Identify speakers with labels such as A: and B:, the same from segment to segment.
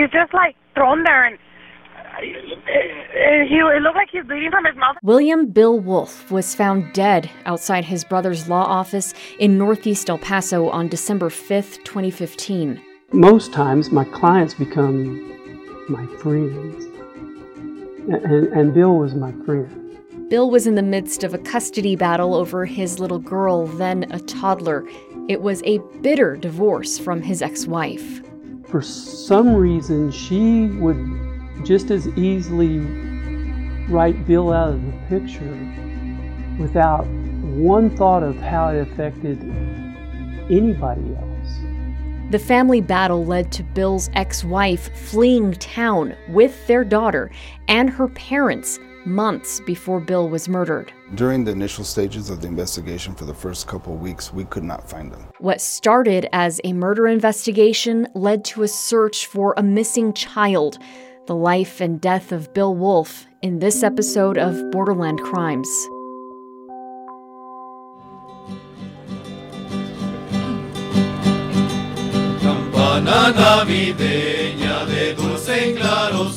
A: he's just like thrown there and uh, he it looked like he's bleeding from his mouth.
B: William Bill Wolf was found dead outside his brother's law office in northeast El Paso on December 5th, 2015.
C: Most times, my clients become my friends, and, and Bill was my friend.
B: Bill was in the midst of a custody battle over his little girl, then a toddler. It was a bitter divorce from his ex wife.
C: For some reason, she would just as easily write Bill out of the picture without one thought of how it affected anybody else.
B: The family battle led to Bill's ex wife fleeing town with their daughter and her parents months before Bill was murdered.
D: During the initial stages of the investigation for the first couple of weeks, we could not find them.
B: What started as a murder investigation led to a search for a missing child the life and death of Bill Wolf in this episode of Borderland Crimes.
E: Campana navideña de dulce y claro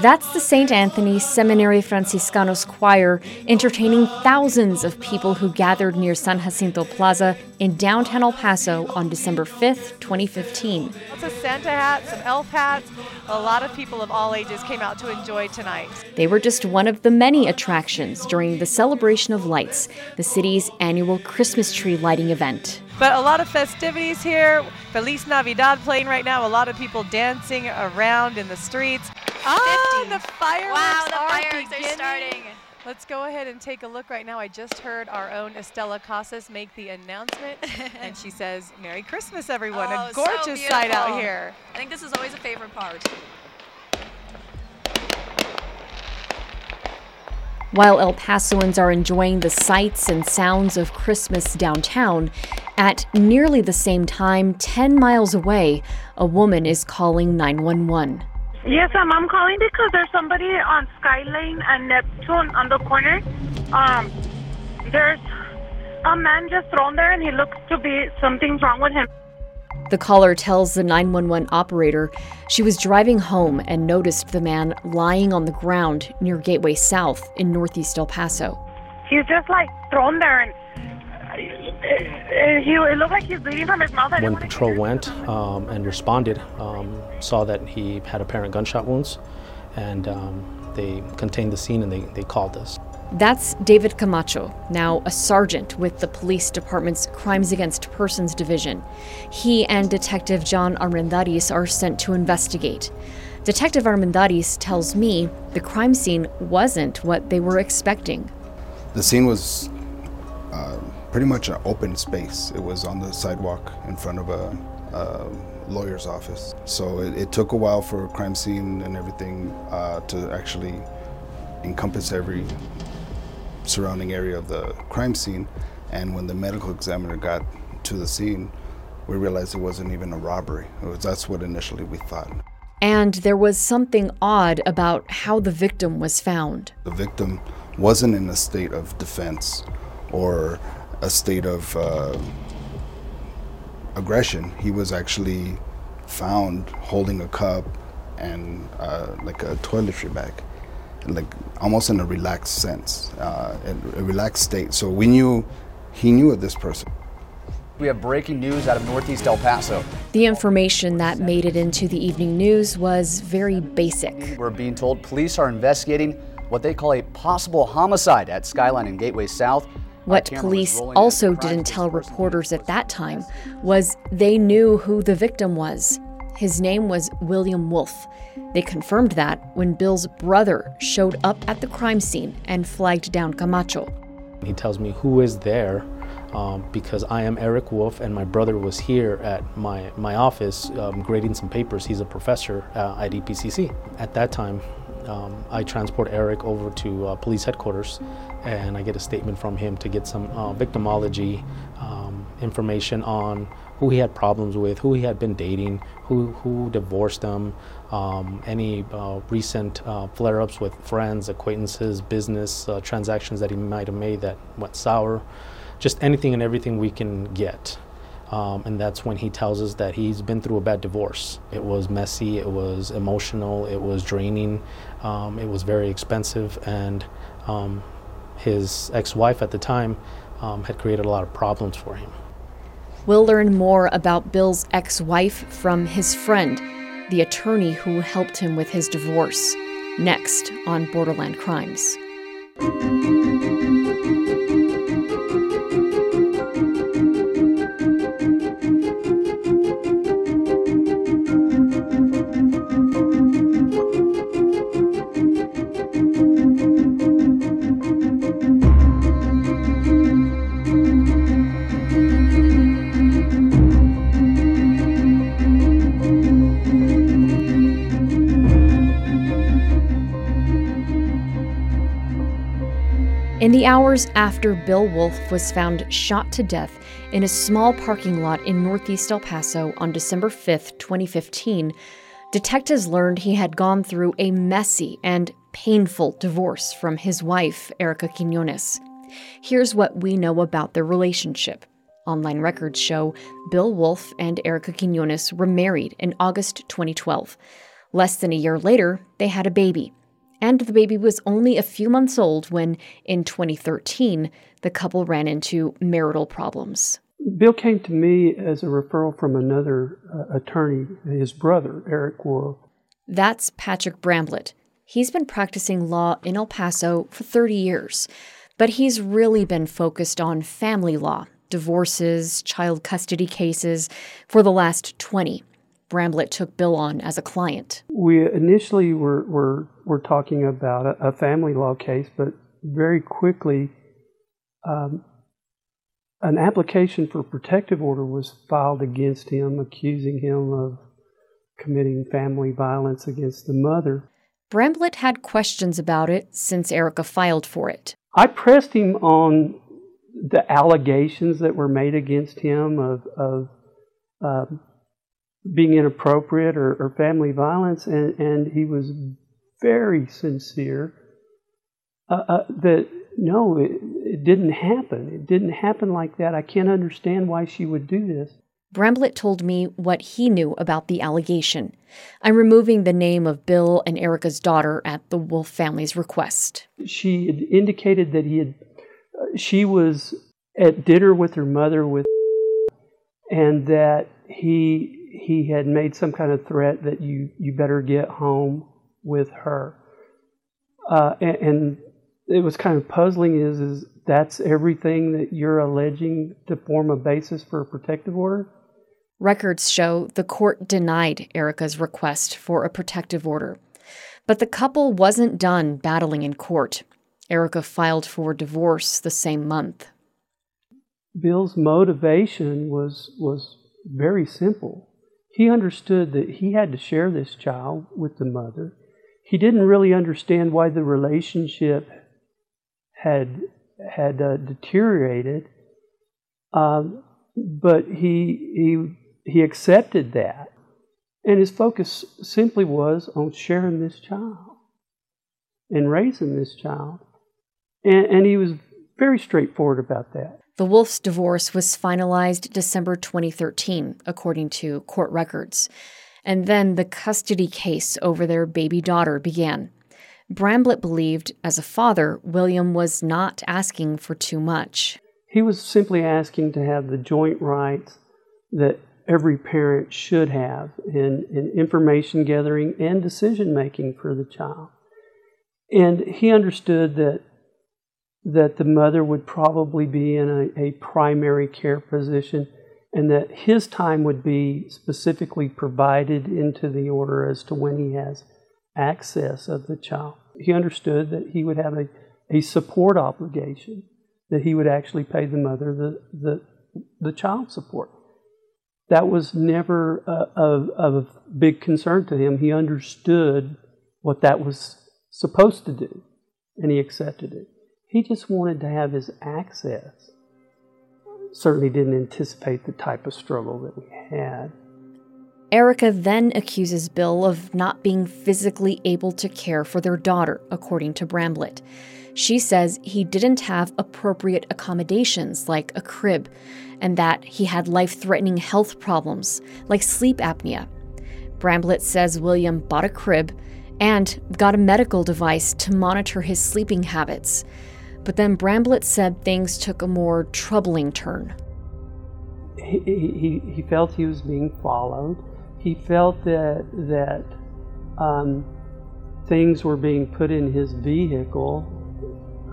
B: That's the St. Anthony Seminary Franciscanos Choir entertaining thousands of people who gathered near San Jacinto Plaza in downtown El Paso on December 5th, 2015.
F: It's a Santa hat, some elf hats. A lot of people of all ages came out to enjoy tonight.
B: They were just one of the many attractions during the Celebration of Lights, the city's annual Christmas tree lighting event.
F: But a lot of festivities here. Feliz Navidad playing right now. A lot of people dancing around in the streets. Ah, the fireworks
G: Wow, the
F: are
G: fireworks
F: beginning.
G: are starting.
F: Let's go ahead and take a look right now. I just heard our own Estela Casas make the announcement, and she says, Merry Christmas, everyone.
G: Oh,
F: a
G: so
F: gorgeous sight out here.
G: I think this is always a favorite part.
B: While El Pasoans are enjoying the sights and sounds of Christmas downtown, at nearly the same time, 10 miles away, a woman is calling 911.
A: Yes, um, I'm calling because there's somebody on Skyline and Neptune on the corner. Um, there's a man just thrown there, and he looks to be something's wrong with him.
B: The caller tells the 911 operator she was driving home and noticed the man lying on the ground near Gateway South in northeast El Paso.
A: He's just like thrown there, and uh, he it looked like he's bleeding from his mouth. I
H: When patrol went um, and responded, um, saw that he had apparent gunshot wounds, and um, they contained the scene and they, they called us.
B: That's David Camacho, now a sergeant with the police department's Crimes Against Persons Division. He and Detective John Armendariz are sent to investigate. Detective Armendariz tells me the crime scene wasn't what they were expecting.
D: The scene was uh, pretty much an open space. It was on the sidewalk in front of a, a lawyer's office. So it, it took a while for a crime scene and everything uh, to actually encompass every surrounding area of the crime scene. And when the medical examiner got to the scene, we realized it wasn't even a robbery. It was, that's what initially we thought.
B: And there was something odd about how the victim was found.
D: The victim wasn't in a state of defense or a state of uh, aggression. He was actually found holding a cup and uh, like a toiletry bag, like almost in a relaxed sense, uh, in a relaxed state. So we knew he knew of this person.
I: We have breaking news out of Northeast El Paso.
B: The information that made it into the evening news was very basic.
I: We're being told police are investigating what they call a possible homicide at Skyline and Gateway South.
B: What
I: Our camera was
B: police also
I: as the crime
B: didn't tell reporters at that time was they knew who the victim was. His name was William Wolf. They confirmed that when Bill's brother showed up at the crime scene and flagged down Camacho.
H: He tells me who is there um, because I am Eric Wolf and my brother was here at my, my office um, grading some papers. He's a professor uh, at EPCC. At that time, um, I transport Eric over to uh, police headquarters and I get a statement from him to get some uh, victimology um, information on who he had problems with, who he had been dating, who, who divorced him, um, any uh, recent uh, flare ups with friends, acquaintances, business uh, transactions that he might have made that went sour, just anything and everything we can get. Um, and that's when he tells us that he's been through a bad divorce. It was messy, it was emotional, it was draining, um, it was very expensive, and um, his ex wife at the time um, had created a lot of problems for him.
B: We'll learn more about Bill's ex wife from his friend, the attorney who helped him with his divorce, next on Borderland Crimes. The hours after Bill Wolf was found shot to death in a small parking lot in northeast El Paso on December 5, 2015, detectives learned he had gone through a messy and painful divorce from his wife, Erica Quinones. Here's what we know about their relationship. Online records show Bill Wolf and Erica Quinones were married in August 2012. Less than a year later, they had a baby and the baby was only a few months old when, in 2013, the couple ran into marital problems.
C: Bill came to me as a referral from another uh, attorney, his brother, Eric Wolf.
B: That's Patrick Bramblett. He's been practicing law in El Paso for 30 years, but he's really been focused on family law, divorces, child custody cases for the last 20. Bramblett took Bill on as a client.
C: We initially were, were, were talking about a, a family law case, but very quickly um, an application for protective order was filed against him, accusing him of committing family violence against the mother.
B: Bramblett had questions about it since Erica filed for it.
C: I pressed him on the allegations that were made against him of, of um, being inappropriate or, or family violence, and, and, he was very sincere uh, uh, that no, it, it didn't happen. It didn't happen like that. I can't understand why she would do this.
B: Bramblett told me what he knew about the allegation. I'm removing the name of Bill and Erica's daughter at the Wolf family's request.
C: She had indicated that he had, uh, she was at dinner with her mother with, and that he he had made some kind of threat that you you better get home with her, uh, and, and, it was kind of puzzling. Is is that's everything that you're alleging to form a basis for a protective order?
B: Records show the court denied Erica's request for a protective order, but the couple wasn't done battling in court. Erica filed for divorce the same month.
C: Bill's motivation was was very simple he understood that he had to share this child with the mother. He didn't really understand why the relationship had had uh, deteriorated, um, but he he he accepted that, and his focus simply was on sharing this child and raising this child, and, and he was very straightforward about that.
B: The Wolf's divorce was finalized December 2013, according to court records. And then the custody case over their baby daughter began. Bramblett believed, as a father, William was not asking for too much.
C: He was simply asking to have the joint rights that every parent should have in, in information gathering and decision making for the child. And he understood that that the mother would probably be in a, a, primary care position and that his time would be specifically provided into the order as to when he has access of the child. He understood that he would have a, a support obligation, that he would actually pay the mother the, the, the child support. That was never uh, a big concern to him. He understood what that was supposed to do, and he accepted it. He just wanted to have his access. Certainly didn't anticipate the type of struggle that we had.
B: Erica then accuses Bill of not being physically able to care for their daughter, according to Bramblett. She says he didn't have appropriate accommodations like a crib, and that he had life threatening health problems like sleep apnea. Bramblett says William bought a crib and got a medical device to monitor his sleeping habits. But then Bramblett said things took a more troubling turn.
C: He, he, he felt he was being followed. He felt that, that um, things were being put in his vehicle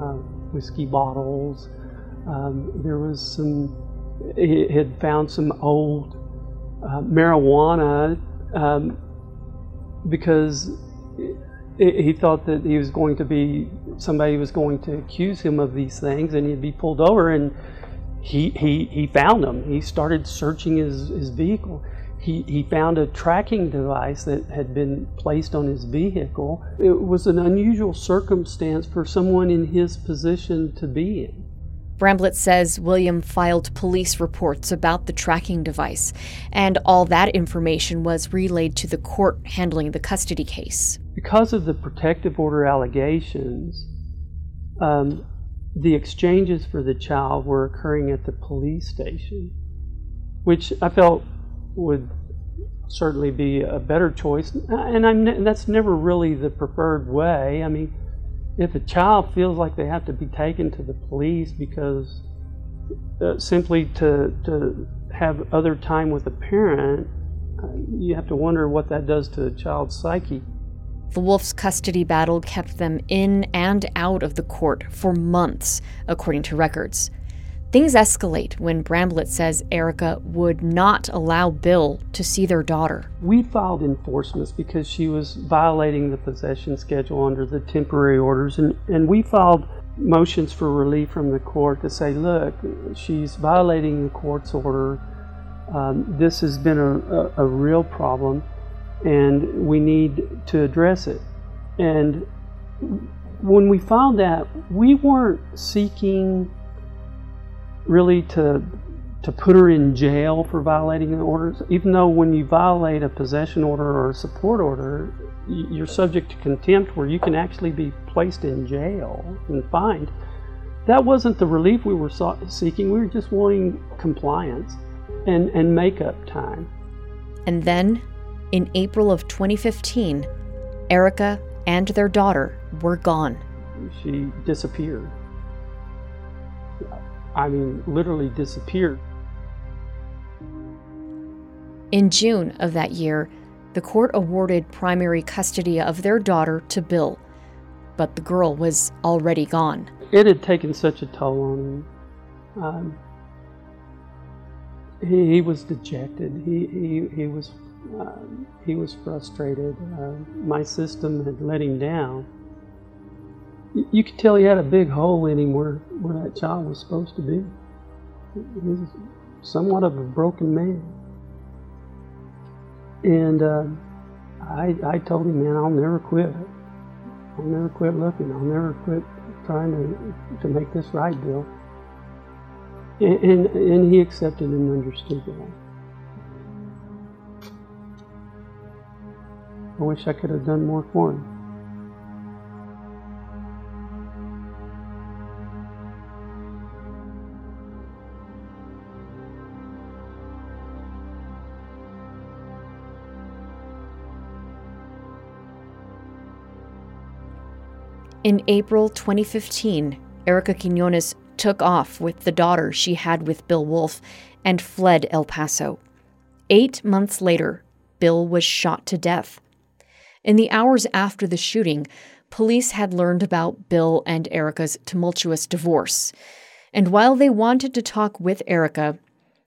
C: uh, whiskey bottles. Um, there was some, he had found some old uh, marijuana um, because he thought that he was going to be somebody was going to accuse him of these things and he'd be pulled over and he he, he found them. He started searching his, his vehicle. He, he found a tracking device that had been placed on his vehicle. It was an unusual circumstance for someone in his position to be in
B: Bramblett says William filed police reports about the tracking device, and all that information was relayed to the court handling the custody case.
C: Because of the protective order allegations, um, the exchanges for the child were occurring at the police station, which I felt would certainly be a better choice. And ne- that's never really the preferred way. I mean, if a child feels like they have to be taken to the police because uh, simply to, to have other time with a parent, uh, you have to wonder what that does to a child's psyche.
B: The Wolf's custody battle kept them in and out of the court for months, according to records. Things escalate when Bramblett says Erica would not allow Bill to see their daughter.
C: We filed enforcements because she was violating the possession schedule under the temporary orders, and, and we filed motions for relief from the court to say, look, she's violating the court's order. Um, this has been a, a, a real problem, and we need to address it. And when we filed that, we weren't seeking really to to put her in jail for violating the orders, even though when you violate a possession order or a support order, you're subject to contempt where you can actually be placed in jail and fined. That wasn't the relief we were seeking. We were just wanting compliance and, and makeup time.
B: And then, in April of 2015, Erica and their daughter were gone.
C: She disappeared. I mean, literally disappeared.
B: In June of that year, the court awarded primary custody of their daughter to Bill, but the girl was already gone.
C: It had taken such a toll on him. Um, he, he, was dejected. He, he, he was uh, he was frustrated. Uh, my system had let him down you could tell he had a big hole in him where, where that child was supposed to be. He was somewhat of a broken man. And uh, I, I told him, man, I'll never quit. I'll never quit looking. I'll never quit trying to, to make this right, Bill. And, and, and he accepted and understood that. I wish I could have done more for him.
B: In April 2015, Erica Quinones took off with the daughter she had with Bill Wolf and fled El Paso. Eight months later, Bill was shot to death. In the hours after the shooting, police had learned about Bill and Erica's tumultuous divorce. And while they wanted to talk with Erica,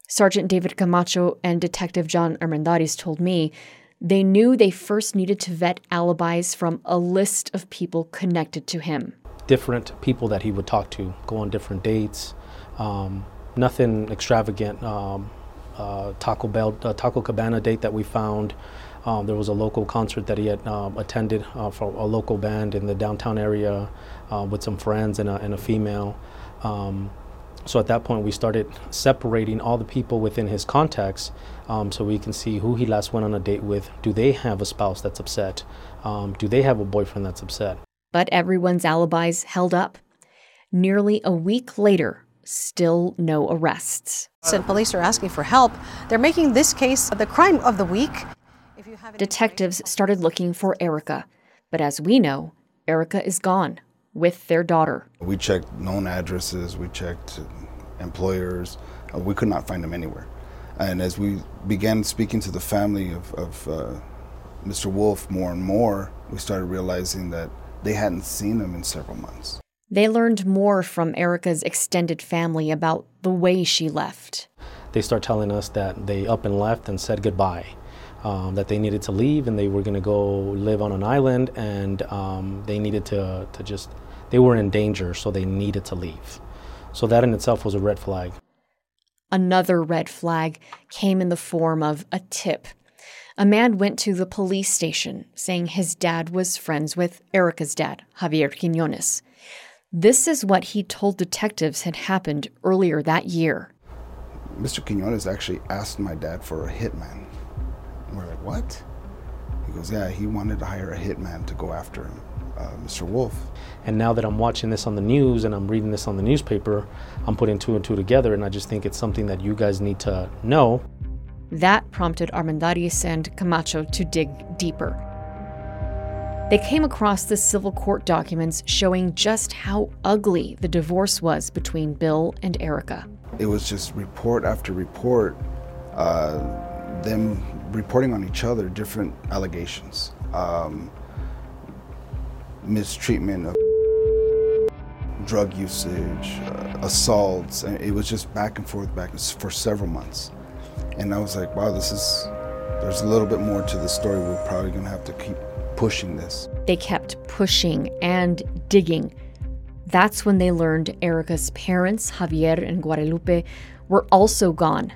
B: Sergeant David Camacho and Detective John Armendariz told me they knew they first needed to vet alibis from a list of people connected to him.
H: Different people that he would talk to, go on different dates, um, nothing extravagant. Um, uh, Taco Bell, uh, Taco Cabana date that we found. Um, there was a local concert that he had uh, attended uh, for a local band in the downtown area uh, with some friends and a, and a female. Um, so at that point, we started separating all the people within his contacts um, so we can see who he last went on a date with. Do they have a spouse that's upset? Um, do they have a boyfriend that's upset?
B: But everyone's alibis held up. Nearly a week later, still no arrests.
J: And police are asking for help. They're making this case the crime of the week.
B: Detectives started looking for Erica, but as we know, Erica is gone with their daughter.
D: We checked known addresses, we checked employers, uh, we could not find them anywhere. And as we began speaking to the family of, of uh, Mr. Wolf more and more, we started realizing that they hadn't seen him in several months.
B: They learned more from Erica's extended family about the way she left.
H: They start telling us that they up and left and said goodbye, um, that they needed to leave and they were going to go live on an island and um, they needed to, to just, they were in danger, so they needed to leave. So that in itself was a red flag.
B: Another red flag came in the form of a tip. A man went to the police station saying his dad was friends with Erica's dad, Javier Quinones. This is what he told detectives had happened earlier that year.
D: Mr. Quinones actually asked my dad for a hitman. We're like, what? He goes, yeah, he wanted to hire a hitman to go after uh, Mr. Wolf.
H: And now that I'm watching this on the news and I'm reading this on the newspaper, I'm putting two and two together, and I just think it's something that you guys need to know.
B: That prompted Armendariz and Camacho to dig deeper. They came across the civil court documents showing just how ugly the divorce was between Bill and Erica.
D: It was just report after report, uh, them reporting on each other different allegations, um, mistreatment of drug usage, uh, assaults, and it was just back and forth, back for several months. And I was like, wow, this is, there's a little bit more to the story. We're probably gonna have to keep pushing this.
B: They kept pushing and digging. That's when they learned Erica's parents, Javier and Guadalupe, were also gone.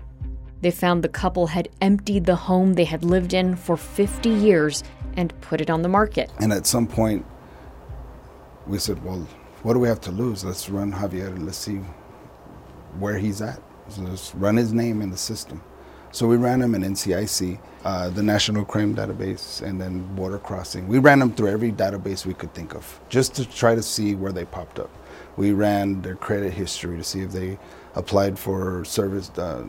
B: They found the couple had emptied the home they had lived in for 50 years and put it on the market.
D: And at some point, we said, well, what do we have to lose? Let's run Javier and let's see where he's at. Let's run his name in the system. So we ran him in NCIC, uh, the National Crime Database, and then Border Crossing. We ran them through every database we could think of, just to try to see where they popped up. We ran their credit history to see if they applied for service, uh,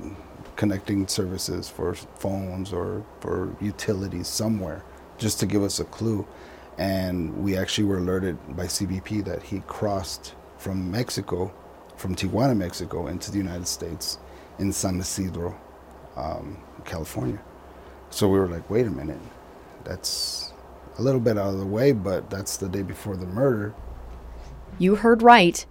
D: connecting services for phones or for utilities somewhere, just to give us a clue. And we actually were alerted by CBP that he crossed from Mexico, from Tijuana, Mexico, into the United States in San Isidro, um, California. So we were like, wait a minute, that's a little bit out of the way, but that's the day before the murder.
B: You heard right.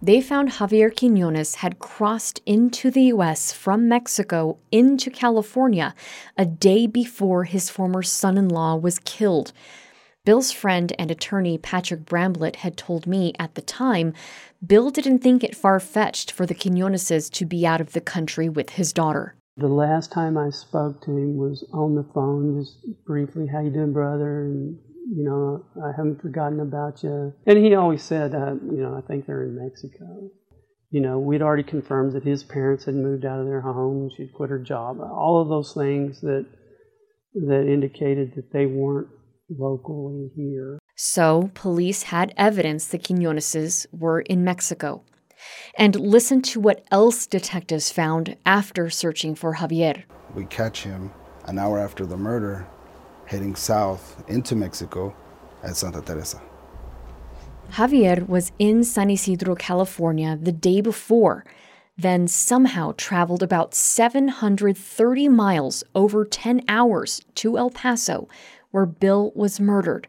B: They found Javier Quinones had crossed into the U.S. from Mexico into California a day before his former son in law was killed. Bill's friend and attorney Patrick Bramblett had told me at the time Bill didn't think it far fetched for the Quinoneses to be out of the country with his daughter.
C: The last time I spoke to him was on the phone, just briefly, "How you doing, brother?" and you know, I haven't forgotten about you. And he always said, uh, you know, I think they're in Mexico. You know, we'd already confirmed that his parents had moved out of their home. She'd quit her job. All of those things that that indicated that they weren't locally here.
B: So, police had evidence the Quinoneses were in Mexico. And listen to what else detectives found after searching for Javier.
D: We catch him an hour after the murder heading south into Mexico at Santa Teresa.
B: Javier was in San Isidro, California the day before, then somehow traveled about 730 miles over 10 hours to El Paso, where Bill was murdered.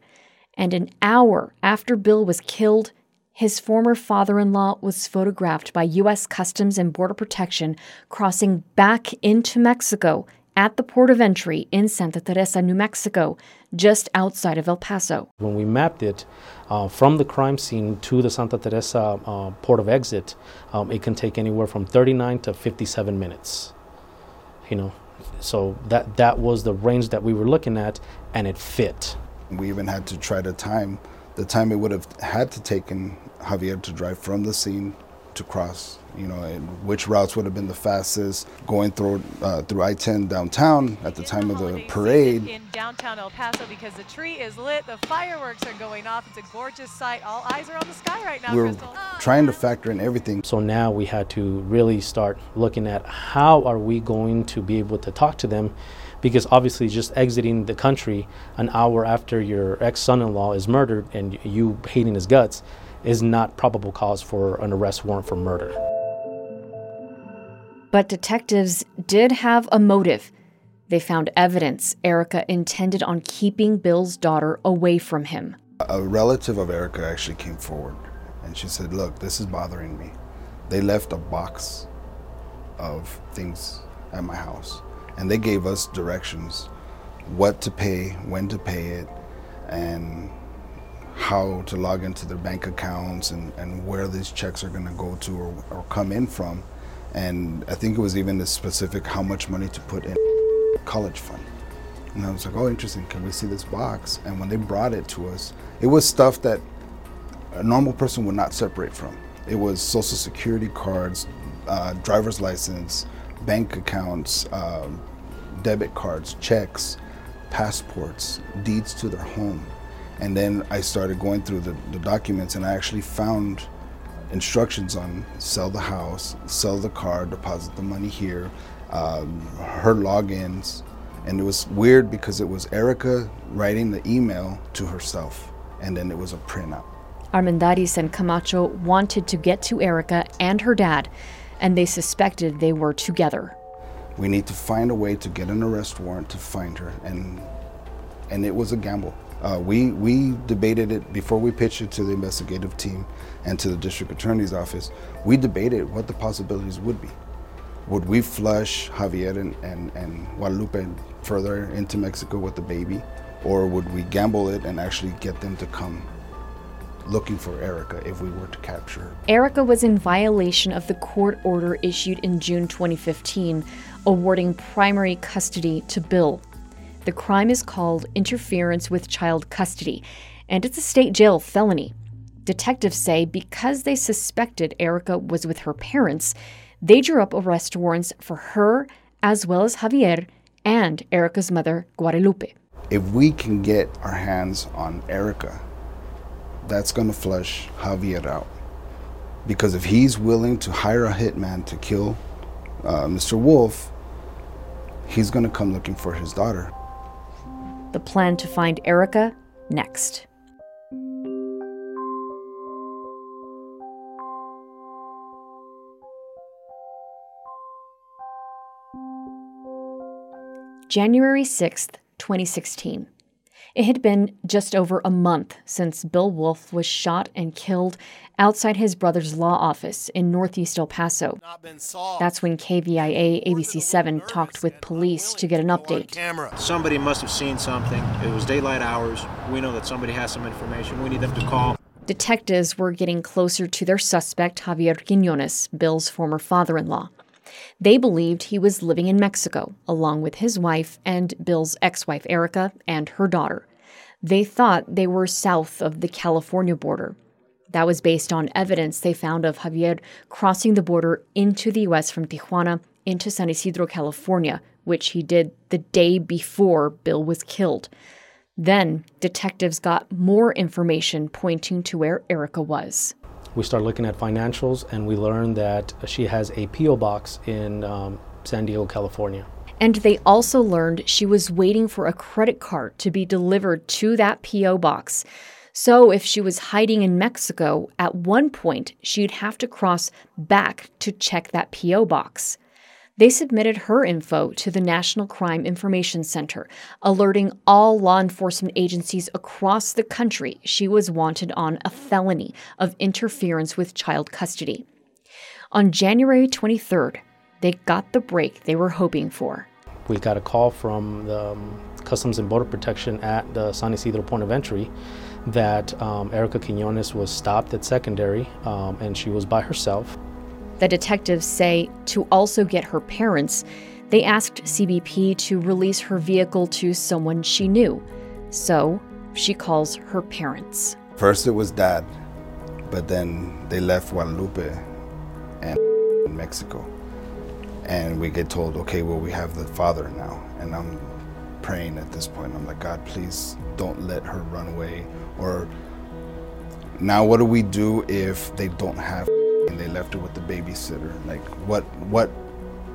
B: And an hour after Bill was killed, his former father in law was photographed by U.S. Customs and Border Protection crossing back into Mexico at the port of entry in Santa Teresa, New Mexico, just outside of El Paso.
H: When we mapped it uh, from the crime scene to the Santa Teresa uh, port of exit, um, it can take anywhere from 39 to 57 minutes. You know, so that that was the range that we were looking at, and it fit.
D: We even had to try to time the time it would have had to taken Javier to drive from the scene to cross. You know, and which routes would have been the fastest going through uh, through I-10 downtown at the time of the parade.
F: In downtown El Paso, because the tree is lit, the fireworks are going off. It's a gorgeous sight. All eyes are on the sky right now.
D: We're
F: Crystal.
D: trying to factor in everything.
H: So now we had to really start looking at how are we going to be able to talk to them because obviously just exiting the country an hour after your ex-son-in-law is murdered and you hating his guts is not probable cause for an arrest warrant for murder.
B: But detectives did have a motive. They found evidence Erica intended on keeping Bill's daughter away from him.
D: A relative of Erica actually came forward and she said, Look, this is bothering me. They left a box of things at my house and they gave us directions what to pay, when to pay it, and how to log into their bank accounts and, and where these checks are going to go to or, or come in from. And I think it was even specific how much money to put in college fund. And I was like, oh, interesting. Can we see this box? And when they brought it to us, it was stuff that a normal person would not separate from. It was social security cards, uh, driver's license, bank accounts, um, debit cards, checks, passports, deeds to their home. And then I started going through the, the documents and I actually found instructions on sell the house, sell the car, deposit the money here, um, her logins. And it was weird because it was Erica writing the email to herself, and then it was a printout.
B: Armendariz and Camacho wanted to get to Erica and her dad, and they suspected they were together.
D: We need to find a way to get an arrest warrant to find her, and and it was a gamble. Uh, we we debated it before we pitched it to the investigative team and to the district attorney's office. We debated what the possibilities would be. Would we flush Javier and, and, and Guadalupe further into Mexico with the baby, or would we gamble it and actually get them to come looking for Erica if we were to capture her?
B: Erica was in violation of the court order issued in June 2015, awarding primary custody to Bill. The crime is called interference with child custody, and it's a state jail felony. Detectives say because they suspected Erica was with her parents, they drew up arrest warrants for her as well as Javier and Erica's mother, Guadalupe.
D: If we can get our hands on Erica, that's going to flush Javier out. Because if he's willing to hire a hitman to kill uh, Mr. Wolf, he's going to come looking for his daughter.
B: The plan to find Erica next. January 6th, 2016. It had been just over a month since Bill Wolf was shot and killed outside his brother's law office in northeast El Paso. That's when KVIA ABC 7 talked with police to get an update.
K: Somebody must have seen something. It was daylight hours. We know that somebody has some information. We need them to call.
B: Detectives were getting closer to their suspect, Javier Quinones, Bill's former father in law. They believed he was living in Mexico, along with his wife and Bill's ex wife, Erica, and her daughter. They thought they were south of the California border. That was based on evidence they found of Javier crossing the border into the U.S. from Tijuana into San Isidro, California, which he did the day before Bill was killed. Then, detectives got more information pointing to where Erica was.
H: We started looking at financials and we learned that she has a P.O. box in um, San Diego, California.
B: And they also learned she was waiting for a credit card to be delivered to that P.O. box. So, if she was hiding in Mexico, at one point she'd have to cross back to check that P.O. box. They submitted her info to the National Crime Information Center, alerting all law enforcement agencies across the country she was wanted on a felony of interference with child custody. On January 23rd, they got the break they were hoping for.
H: We got a call from the um, Customs and Border Protection at the San Isidro point of entry that um, Erica Quinones was stopped at secondary um, and she was by herself.
B: The detectives say to also get her parents, they asked CBP to release her vehicle to someone she knew. So she calls her parents.
D: First, it was dad, but then they left Guadalupe and Mexico. And we get told, okay, well, we have the father now. And I'm praying at this point. I'm like, God, please don't let her run away. Or now, what do we do if they don't have and they left her with the babysitter? Like, what, what,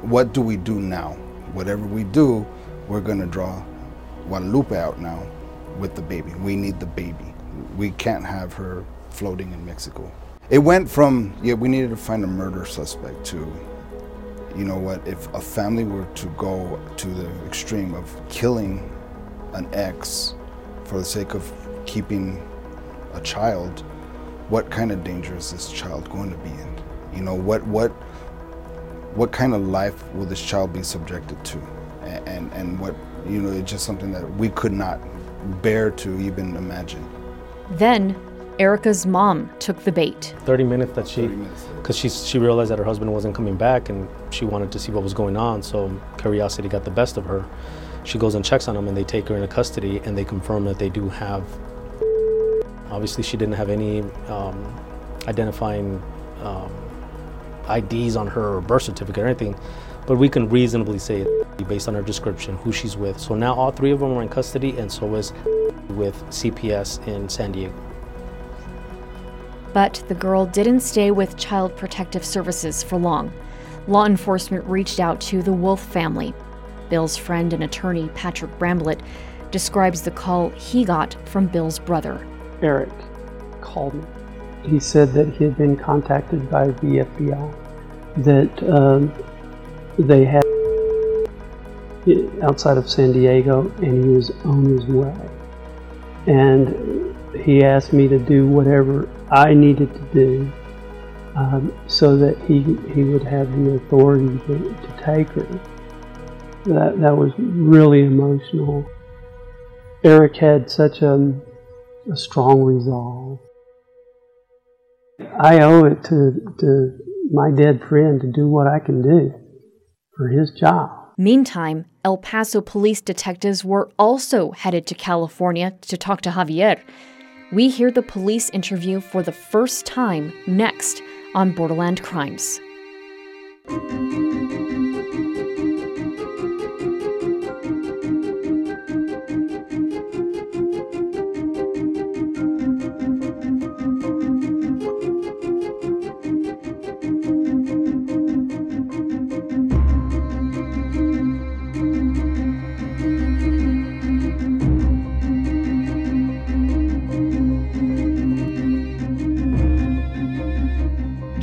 D: what do we do now? Whatever we do, we're gonna draw Guadalupe out now with the baby. We need the baby. We can't have her floating in Mexico. It went from, yeah, we needed to find a murder suspect to, you know what, if a family were to go to the extreme of killing an ex for the sake of keeping a child, what kind of danger is this child going to be in? You know, what, what, what kind of life will this child be subjected to? And, and, and what, you know, it's just something that we could not bear to even imagine.
B: Then, Erica's mom took the bait.
H: 30 minutes that she, because she, she realized that her husband wasn't coming back and she wanted to see what was going on, so curiosity got the best of her. She goes and checks on him and they take her into custody and they confirm that they do have. Obviously, she didn't have any um, identifying um, IDs on her or birth certificate or anything, but we can reasonably say based on her description who she's with. So now all three of them are in custody and so is with CPS in San Diego.
B: But the girl didn't stay with Child Protective Services for long. Law enforcement reached out to the Wolf family. Bill's friend and attorney, Patrick Bramblett, describes the call he got from Bill's brother.
C: Eric called me. He said that he had been contacted by the FBI, that um, they had outside of San Diego and he was on his way. And he asked me to do whatever I needed to do um, so that he, he would have the authority to, to take her. That, that was really emotional. Eric had such a, a strong resolve. I owe it to, to my dead friend to do what I can do for his job.
B: Meantime, El Paso police detectives were also headed to California to talk to Javier. We hear the police interview for the first time next on Borderland Crimes.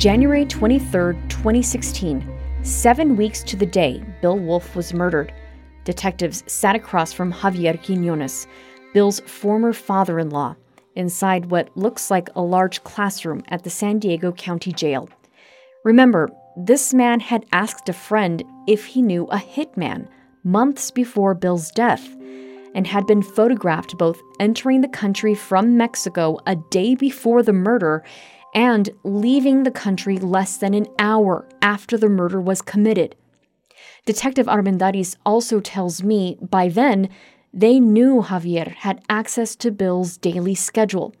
B: January 23, 2016, seven weeks to the day Bill Wolf was murdered. Detectives sat across from Javier Quinones, Bill's former father in law, inside what looks like a large classroom at the San Diego County Jail. Remember, this man had asked a friend if he knew a hitman months before Bill's death and had been photographed both entering the country from Mexico a day before the murder and leaving the country less than an hour after the murder was committed. Detective Armendariz also tells me by then they knew Javier had access to Bill's daily schedule.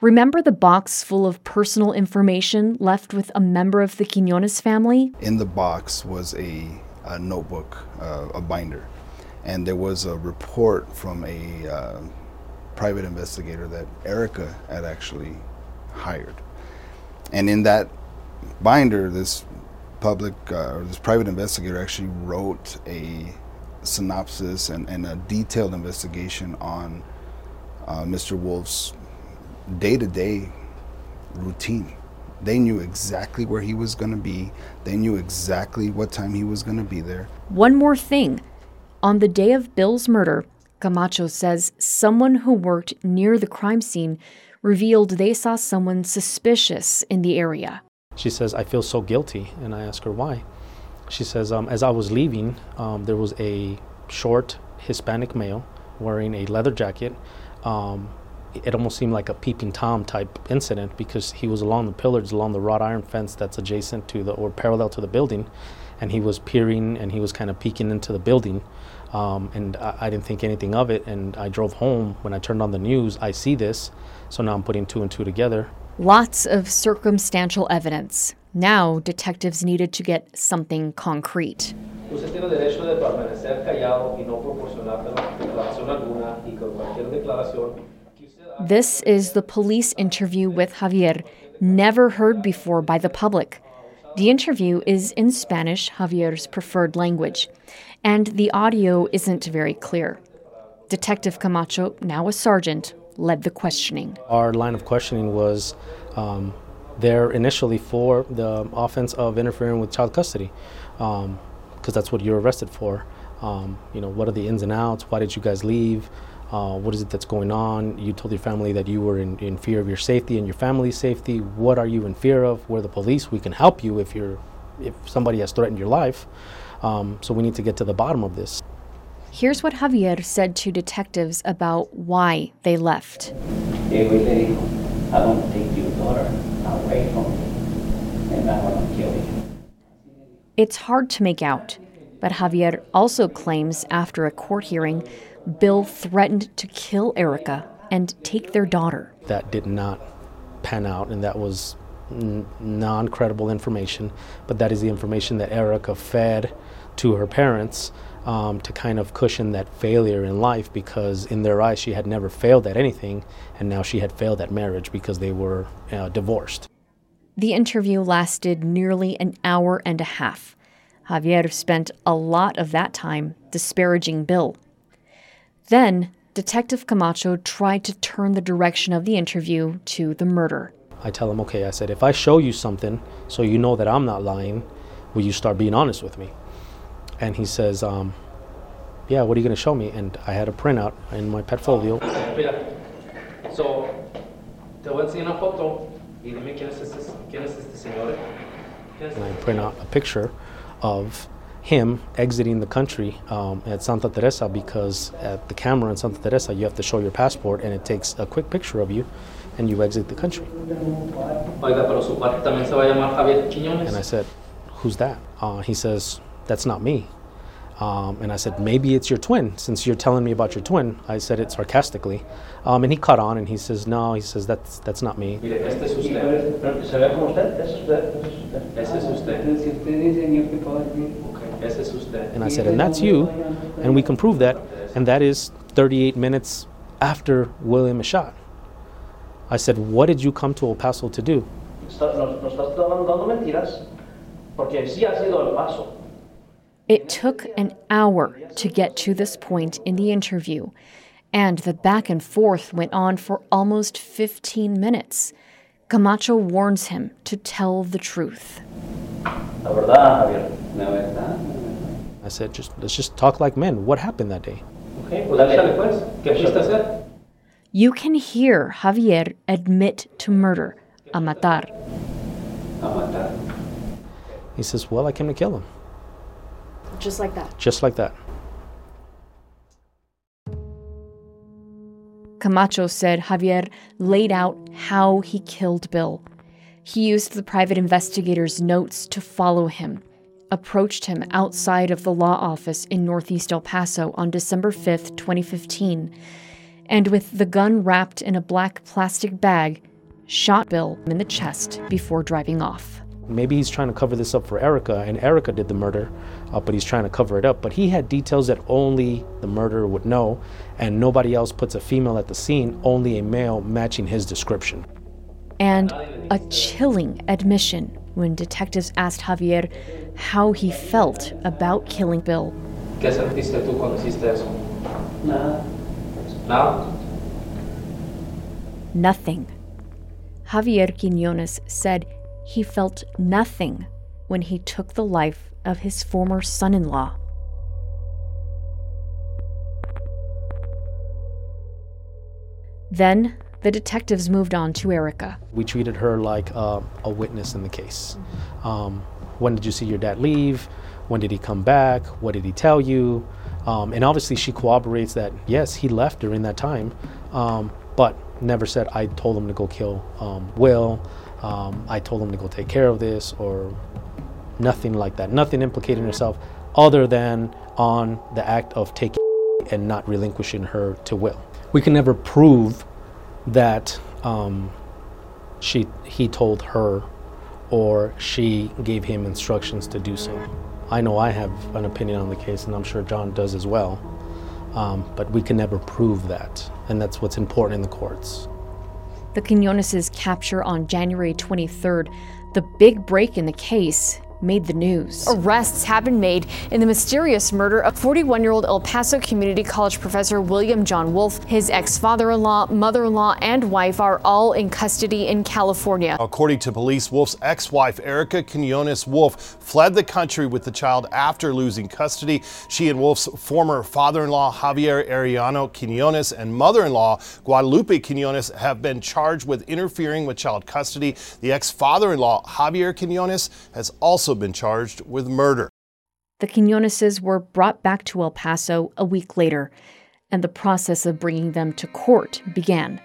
B: Remember the box full of personal information left with a member of the Quinones family?
D: In the box was a, a notebook, uh, a binder, and there was a report from a uh, private investigator that Erica had actually hired. And in that binder, this public uh, or this private investigator actually wrote a synopsis and, and a detailed investigation on uh, Mr. Wolf's day to day routine. They knew exactly where he was going to be, they knew exactly what time he was going to be there.
B: One more thing. On the day of Bill's murder, Camacho says someone who worked near the crime scene revealed they saw someone suspicious in the area.
H: She says, I feel so guilty. And I ask her why. She says, um, as I was leaving, um, there was a short Hispanic male wearing a leather jacket. Um, it almost seemed like a peeping Tom type incident because he was along the pillars, along the wrought iron fence that's adjacent to the or parallel to the building, and he was peering and he was kind of peeking into the building. Um, and I, I, didn't think anything of it. And I drove home. When I turned on the news, I see this. So now I'm putting two and two together.
B: Lots of circumstantial evidence. Now, detectives needed to get something concrete.
H: Usted tiene derecho de permanecer callado y no proporcionar declaración alguna y que cualquier declaración
B: This is the police interview with Javier, never heard before by the public. The interview is in Spanish, Javier's preferred language, and the audio isn't very clear. Detective Camacho, now a sergeant, led the questioning.
H: Our line of questioning was um, there initially for the offense of interfering with child custody, because um, that's what you're arrested for. Um, you know, what are the ins and outs? Why did you guys leave? Uh, what is it that's going on? You told your family that you were in, in fear of your safety and your family's safety. What are you in fear of? We're the police. We can help you if you're if somebody has threatened your life. Um, so we need to get to the bottom of this.
B: Here's what Javier said to detectives about why they left.
L: I don't take your daughter away from me, and I want to kill you.
B: It's hard to make out, but Javier also claims after a court hearing Bill threatened to kill Erica and take their daughter.
H: That did not pan out, and that was n- non credible information. But that is the information that Erica fed to her parents um, to kind of cushion that failure in life because, in their eyes, she had never failed at anything, and now she had failed at marriage because they were uh, divorced.
B: The interview lasted nearly an hour and a half. Javier spent a lot of that time disparaging Bill then, Detective Camacho tried to turn the direction of the interview to the murder.
H: I tell him, okay, I said, if I show you something so you know that I'm not lying, will you start being honest with me? And he says, um, yeah, what are you going to show me? And I had a printout in my portfolio. So, te voy a enseñar una foto y dime quién es este, quién es este señor. And I print out a picture of him exiting the country um, at Santa Teresa because at the camera in Santa Teresa you have to show your passport and it takes a quick picture of you and you exit the country. And I said, Who's that? Uh, he says, That's not me. Um, and I said, maybe it's your twin, since you're telling me about your twin. I said it sarcastically. Um, and he caught on and he says, no, he says, that's, that's not me. And I said, and that's you, and we can prove that, and that is 38 minutes after William is shot. I said, what did you come to El Paso to do?
B: It took an hour to get to this point in the interview, and the back and forth went on for almost 15 minutes. Camacho warns him to tell the truth.
H: I said, just let's just talk like men. What happened that day?
B: You can hear Javier admit to murder, a matar. a matar.
H: He says, Well, I came to kill him.
B: Just like that.
H: Just like that.
B: Camacho said Javier laid out how he killed Bill. He used the private investigator's notes to follow him, approached him outside of the law office in Northeast El Paso on December 5, 2015, and with the gun wrapped in a black plastic bag, shot Bill in the chest before driving off.
H: Maybe he's trying to cover this up for Erica, and Erica did the murder, uh, but he's trying to cover it up. But he had details that only the murderer would know, and nobody else puts a female at the scene, only a male matching his description.
B: And a chilling admission when detectives asked Javier how he felt about killing Bill.
H: ¿Qué sentiste tú cuando hiciste eso? Nada. Nada?
B: Nothing. Javier Quinones said he felt nothing when he took the life of his former son in law. Then the detectives moved on to Erica.
H: We treated her like uh, a witness in the case. Um, when did you see your dad leave? When did he come back? What did he tell you? Um, and obviously, she corroborates that yes, he left during that time, um, but never said, I told him to go kill um, Will, um, I told him to go take care of this, or nothing like that. Nothing implicating herself other than on the act of taking and not relinquishing her to Will. We can never prove that um, she he told her or she gave him instructions to do so. I know I have an opinion on the case, and I'm sure John does as well, um, but we can never prove that, and that's what's important in the courts.
B: The Quinones' capture on January 23rd, the big break in the case, made the news. Arrests have been made in the mysterious murder of 41 year old El Paso Community College professor William John Wolf. His ex father in law, mother in law, and wife are all in custody in California.
M: According to police, Wolf's ex wife, Erica Quinones Wolf, fled the country with the child after losing custody. She and Wolf's former father in law, Javier Ariano Quinones, and mother in law, Guadalupe Quinones, have been charged with interfering with child custody. The ex father in law, Javier Quinones, has also been charged with murder.
B: The Quinoneses were brought back to El Paso a week later, and the process of bringing them to court began.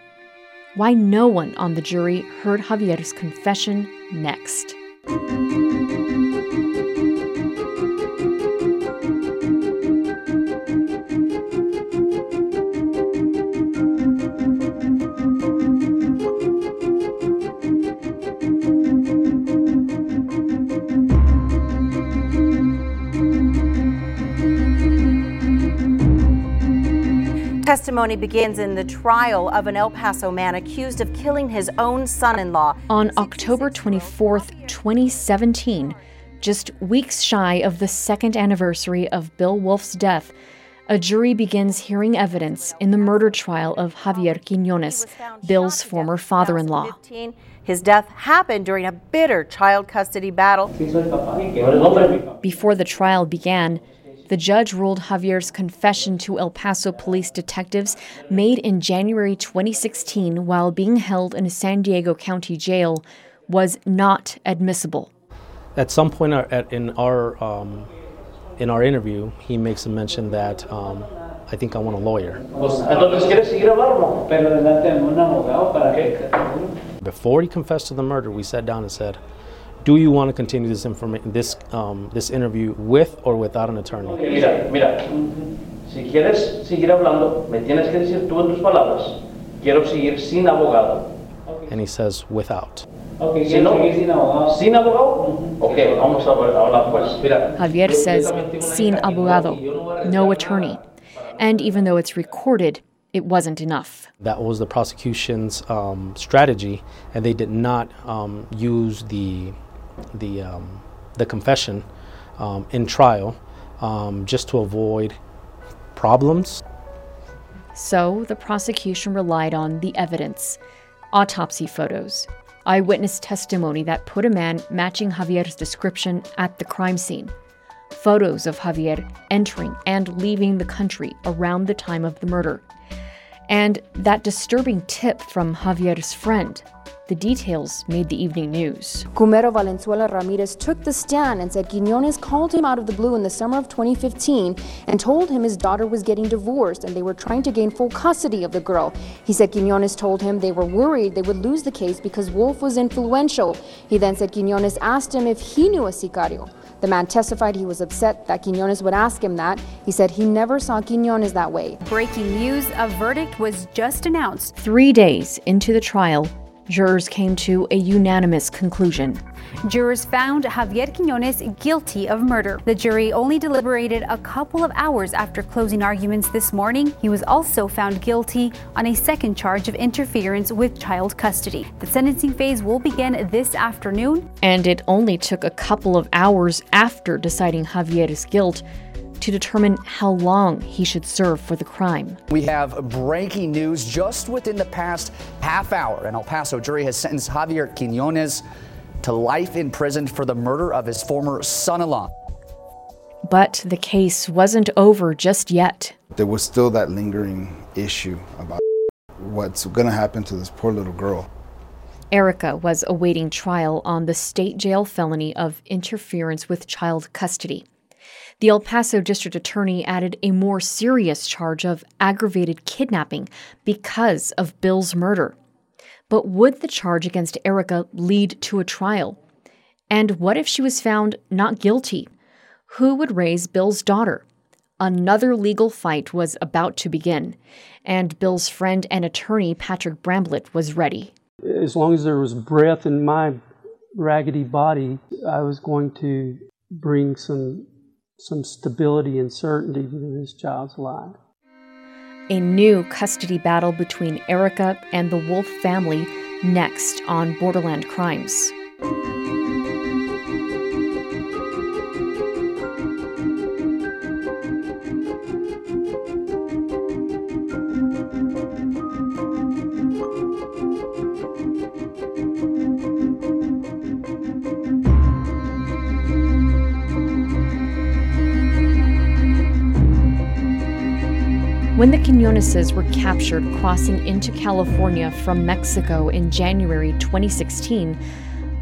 B: Why no one on the jury heard Javier's confession next.
N: Testimony begins in the trial of an El Paso man accused of killing his own son in law.
B: On October 24th, 2017, just weeks shy of the second anniversary of Bill Wolf's death, a jury begins hearing evidence in the murder trial of Javier Quinones, Bill's former father in law.
N: His death happened during a bitter child custody battle.
B: Before the trial began, the judge ruled Javier's confession to El Paso police detectives, made in January 2016 while being held in a San Diego County jail, was not admissible.
H: At some point in our um, in our interview, he makes a mention that um, I think I want a lawyer. Before he confessed to the murder, we sat down and said, do you want to continue this information, this um, this interview with or without an attorney?
L: Okay, mira, mira. Si quieres seguir hablando, me tienes que decir tú en tus palabras. Quiero seguir sin abogado.
H: And he says without.
L: Okay, si no, sin abogado. Sin abogado. Okay, vamos a hablar pues. Mira.
B: Javier says sin abogado, no attorney. And even though it's recorded, it wasn't enough.
H: That was the prosecution's um, strategy, and they did not um, use the the um, the confession um, in trial um, just to avoid problems.
B: So the prosecution relied on the evidence, autopsy photos, eyewitness testimony that put a man matching Javier's description at the crime scene, photos of Javier entering and leaving the country around the time of the murder, and that disturbing tip from Javier's friend the details made the evening news.
O: Cumero Valenzuela Ramirez took the stand and said Quinones called him out of the blue in the summer of 2015 and told him his daughter was getting divorced and they were trying to gain full custody of the girl. He said Quinones told him they were worried they would lose the case because Wolf was influential. He then said Quinones asked him if he knew a sicario. The man testified he was upset that Quinones would ask him that. He said he never saw Quinones that way.
N: Breaking news a verdict was just announced.
B: Three days into the trial, Jurors came to a unanimous conclusion.
N: Jurors found Javier Quinones guilty of murder. The jury only deliberated a couple of hours after closing arguments this morning. He was also found guilty on a second charge of interference with child custody. The sentencing phase will begin this afternoon.
B: And it only took a couple of hours after deciding Javier's guilt to determine how long he should serve for the crime.
I: We have breaking news just within the past half hour. An El Paso jury has sentenced Javier Quinones to life in prison for the murder of his former son in law.
B: But the case wasn't over just yet.
D: There was still that lingering issue about what's going to happen to this poor little girl.
B: Erica was awaiting trial on the state jail felony of interference with child custody the El Paso district attorney added a more serious charge of aggravated kidnapping because of Bill's murder. But would the charge against Erica lead to a trial? And what if she was found not guilty? Who would raise Bill's daughter? Another legal fight was about to begin, and Bill's friend and attorney Patrick Bramblett was ready.
C: As long as there was breath in my raggedy body, I was going to bring some some stability and certainty to this child's life.
B: A new custody battle between Erica and the Wolf family next on Borderland Crimes. When the Quinoneses were captured crossing into California from Mexico in January 2016,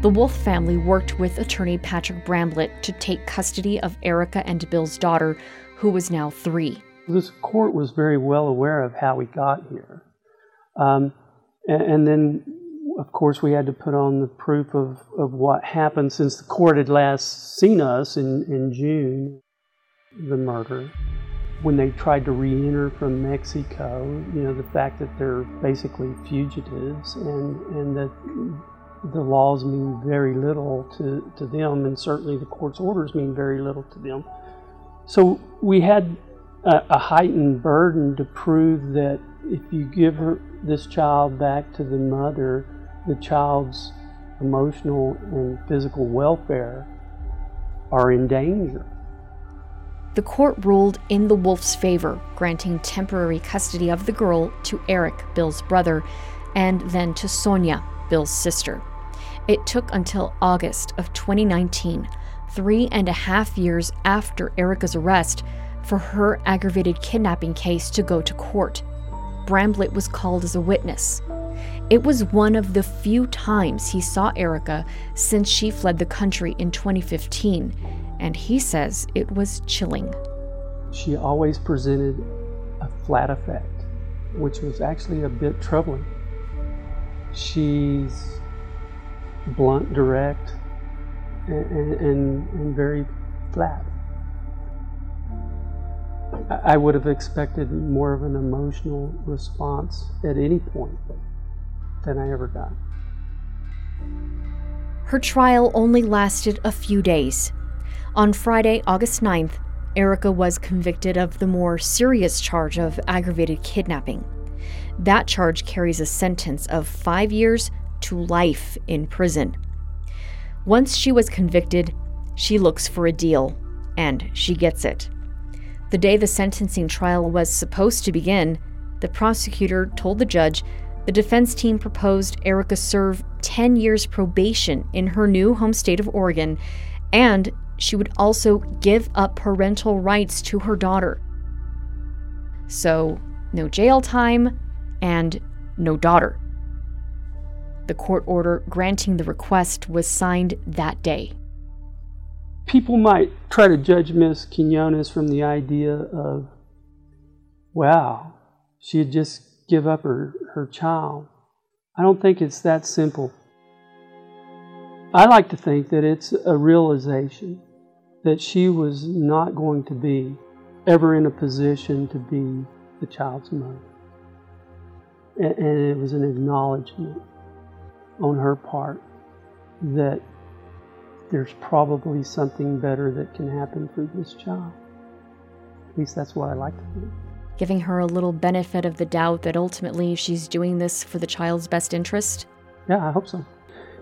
B: the Wolf family worked with attorney Patrick Bramblett to take custody of Erica and Bill's daughter, who was now three.
C: This court was very well aware of how we got here. Um, and, and, then, of course, we had to put on the proof of, of what happened since the court had last seen us in, in June, the murder when they tried to re-enter from Mexico, you know, the fact that they're basically fugitives and, and that the laws mean very little to, to them, and certainly the court's orders mean very little to them. So we had a, a heightened burden to prove that if you give her this child back to the mother, the child's emotional and physical welfare are in danger.
B: The court ruled in the Wolf's favor, granting temporary custody of the girl to Eric, Bill's brother, and then to Sonia, Bill's sister. It took until August of 2019, three and a half years after Erica's arrest, for her aggravated kidnapping case to go to court. Bramblett was called as a witness. It was one of the few times he saw Erica since she fled the country in 2015 and he says it was chilling.
C: She always presented a flat affect, which was actually a bit troubling. She's blunt, direct, and, and, and very flat. I would have expected more of an emotional response at any point than I ever got.
B: Her trial only lasted a few days. On Friday, August 9th, Erica was convicted of the more serious charge of aggravated kidnapping. That charge carries a sentence of five years to life in prison. Once she was convicted, she looks for a deal, and she gets it. The day the sentencing trial was supposed to begin, the prosecutor told the judge the defense team proposed Erica serve 10 years probation in her new home state of Oregon and she would also give up parental rights to her daughter. So, no jail time and no daughter. The court order granting the request was signed that day.
C: People might try to judge Miss Quinones from the idea of, wow, she'd just give up her, her child. I don't think it's that simple. I like to think that it's a realization that she was not going to be ever in a position to be the child's mother. And, it was an acknowledgement on her part that there's probably something better that can happen for this child. At least that's what I like to think.
B: Giving her a little benefit of the doubt that ultimately she's doing this for the child's best interest?
C: Yeah, I hope so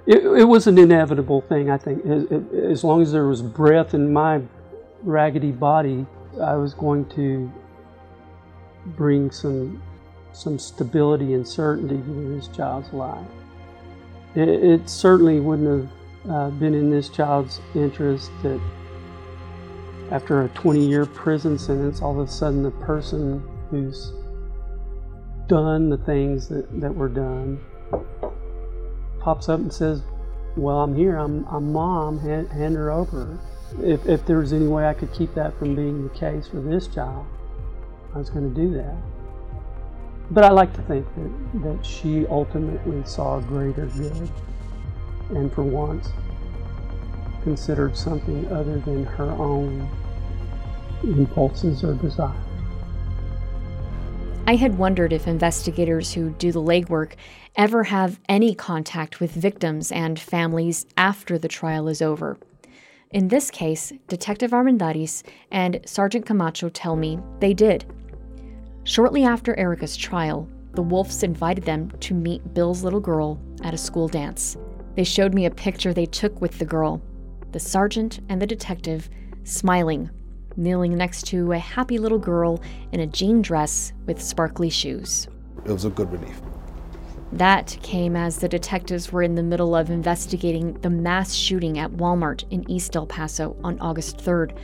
C: it, it was an inevitable thing, I think. It, it, as long as there was breath in my raggedy body, I was going to bring some some stability and certainty to this child's life. It, it certainly wouldn't have uh, been in this child's interest that after a 20 year prison sentence, all of a sudden the person who's done the things that, that were done pops up and says, well, I'm here, I'm, I'm mom, hand, hand her over. If, if there was any way I could keep that from being the case for this child, I was going to do that. But I like to think that, that she ultimately saw a greater good and for once considered something other than her own impulses or desires.
B: I had wondered if investigators who do the legwork ever have any contact with victims and families after the trial is over. In this case, Detective Armendariz and Sergeant Camacho tell me they did. Shortly after Erica's trial, the Wolfs invited them to meet Bill's little girl at a school dance. They showed me a picture they took with the girl, the sergeant and the detective smiling, kneeling next to a happy little girl in a jean dress with sparkly shoes.
D: It was a good relief.
B: That came as the detectives were in the middle of investigating the mass shooting at Walmart in East El Paso on August 3rd,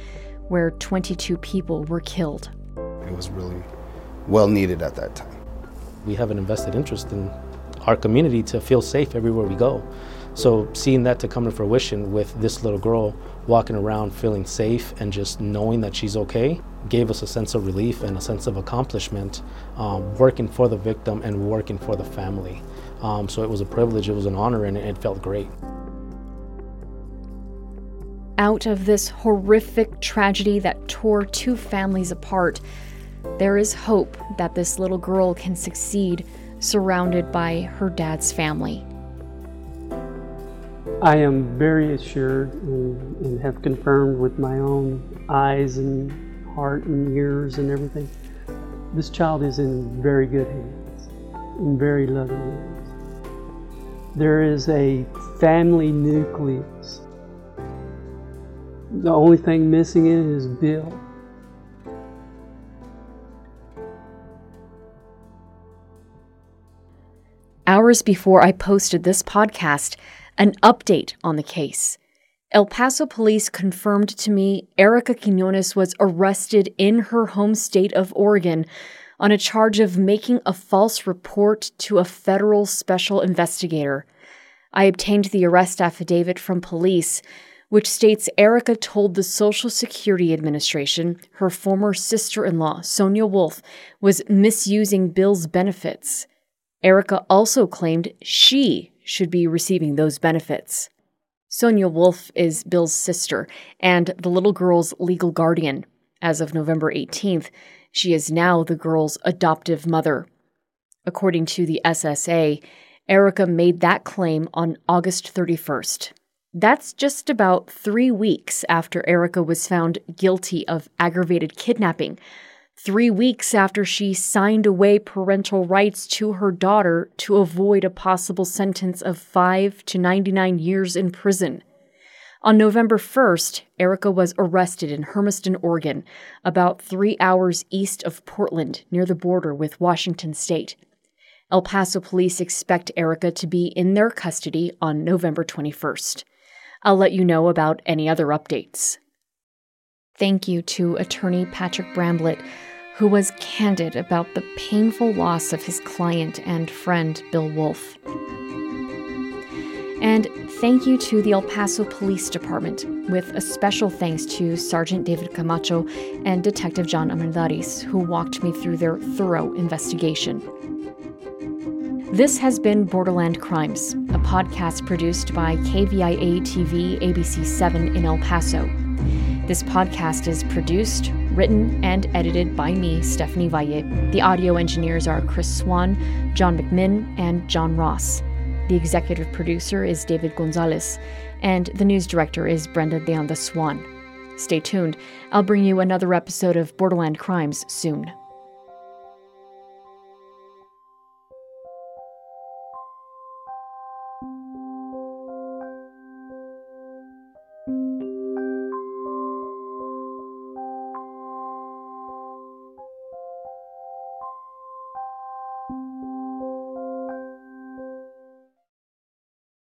B: where 22 people were killed.
D: It was really well needed at that time.
H: We have an invested interest in our community to feel safe everywhere we go. So seeing that to come to fruition with this little girl walking around feeling safe and just knowing that she's okay gave us a sense of relief and a sense of accomplishment um, working for the victim and working for the family. Um, so it was a privilege, it was an honor, and it felt great.
B: Out of this horrific tragedy that tore two families apart, there is hope that this little girl can succeed surrounded by her dad's family.
C: I am very assured and, and, have confirmed with my own eyes and heart and ears and everything. This child is in very good hands, in very loving hands. There is a family nucleus. The only thing missing is Bill.
B: Hours before I posted this podcast, an update on the case. El Paso police confirmed to me Erica Quinones was arrested in her home state of Oregon on a charge of making a false report to a federal special investigator. I obtained the arrest affidavit from police, which states Erica told the Social Security Administration her former sister in law, Sonia Wolf, was misusing Bill's benefits. Erica also claimed she should be receiving those benefits. Sonia Wolf is Bill's sister and the little girl's legal guardian. As of November 18th, she is now the girl's adoptive mother. According to the SSA, Erica made that claim on August 31st. That's just about three weeks after Erica was found guilty of aggravated kidnapping, three weeks after she signed away parental rights to her daughter to avoid a possible sentence of 5 to 99 years in prison. On November 1st, Erica was arrested in Hermiston, Oregon, about three hours east of Portland, near the border with Washington state. El Paso police expect Erica to be in their custody on November 21st. I'll let you know about any other updates. Thank you to attorney Patrick Bramblett, who was candid about the painful loss of his client and friend, Bill Wolf. And thank you to the El Paso Police Department, with a special thanks to Sergeant David Camacho and Detective John Armendariz, who walked me through their thorough investigation. This has been Borderland Crimes, a podcast produced by KVIA TV ABC 7 in El Paso. This podcast is produced, written, and edited by me, Stephanie Valle. The audio engineers are Chris Swan, John McMinn, and John Ross. The executive producer is David Gonzalez, and the news director is Brenda Deanda Swan. Stay tuned. I'll bring you another episode of Borderland Crimes soon.